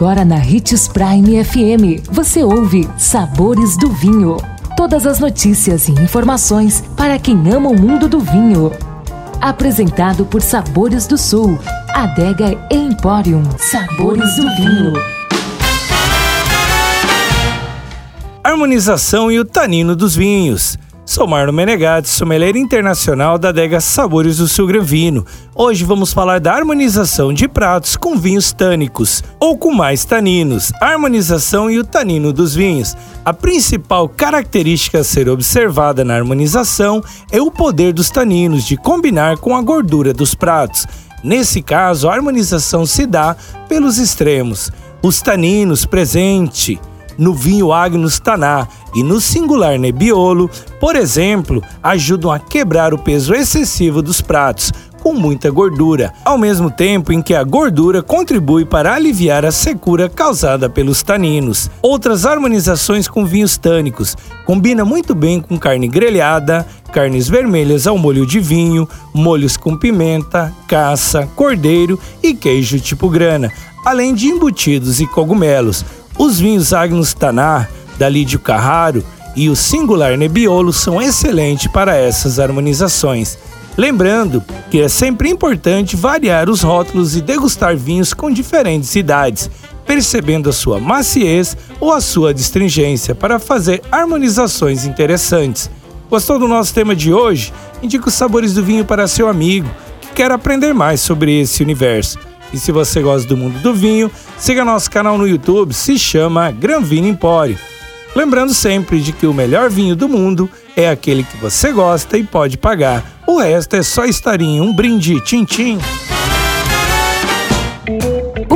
Agora na Ritz Prime FM, você ouve Sabores do Vinho. Todas as notícias e informações para quem ama o mundo do vinho. Apresentado por Sabores do Sul, Adega Emporium. Sabores do Vinho. Harmonização e o tanino dos vinhos. Sou Marlon Menegatti, sommelier internacional da adega Sabores do Sul Gran Vino. Hoje vamos falar da harmonização de pratos com vinhos tânicos ou com mais taninos. A harmonização e o tanino dos vinhos. A principal característica a ser observada na harmonização é o poder dos taninos de combinar com a gordura dos pratos. Nesse caso, a harmonização se dá pelos extremos. Os taninos presentes no vinho Agnus Taná e no singular Nebbiolo, por exemplo, ajudam a quebrar o peso excessivo dos pratos, com muita gordura, ao mesmo tempo em que a gordura contribui para aliviar a secura causada pelos taninos. Outras harmonizações com vinhos tânicos combina muito bem com carne grelhada, carnes vermelhas ao molho de vinho, molhos com pimenta, caça, cordeiro e queijo tipo grana, além de embutidos e cogumelos. Os vinhos Agnus Tanar, da Lídio Carraro e o singular Nebbiolo são excelentes para essas harmonizações. Lembrando que é sempre importante variar os rótulos e degustar vinhos com diferentes idades, percebendo a sua maciez ou a sua distringência para fazer harmonizações interessantes. Gostou do nosso tema de hoje? Indique os sabores do vinho para seu amigo que quer aprender mais sobre esse universo. E se você gosta do mundo do vinho, siga nosso canal no YouTube, se chama Gran Vino Empório. Lembrando sempre de que o melhor vinho do mundo é aquele que você gosta e pode pagar. O resto é só estar em um brinde, tchim-tchim. O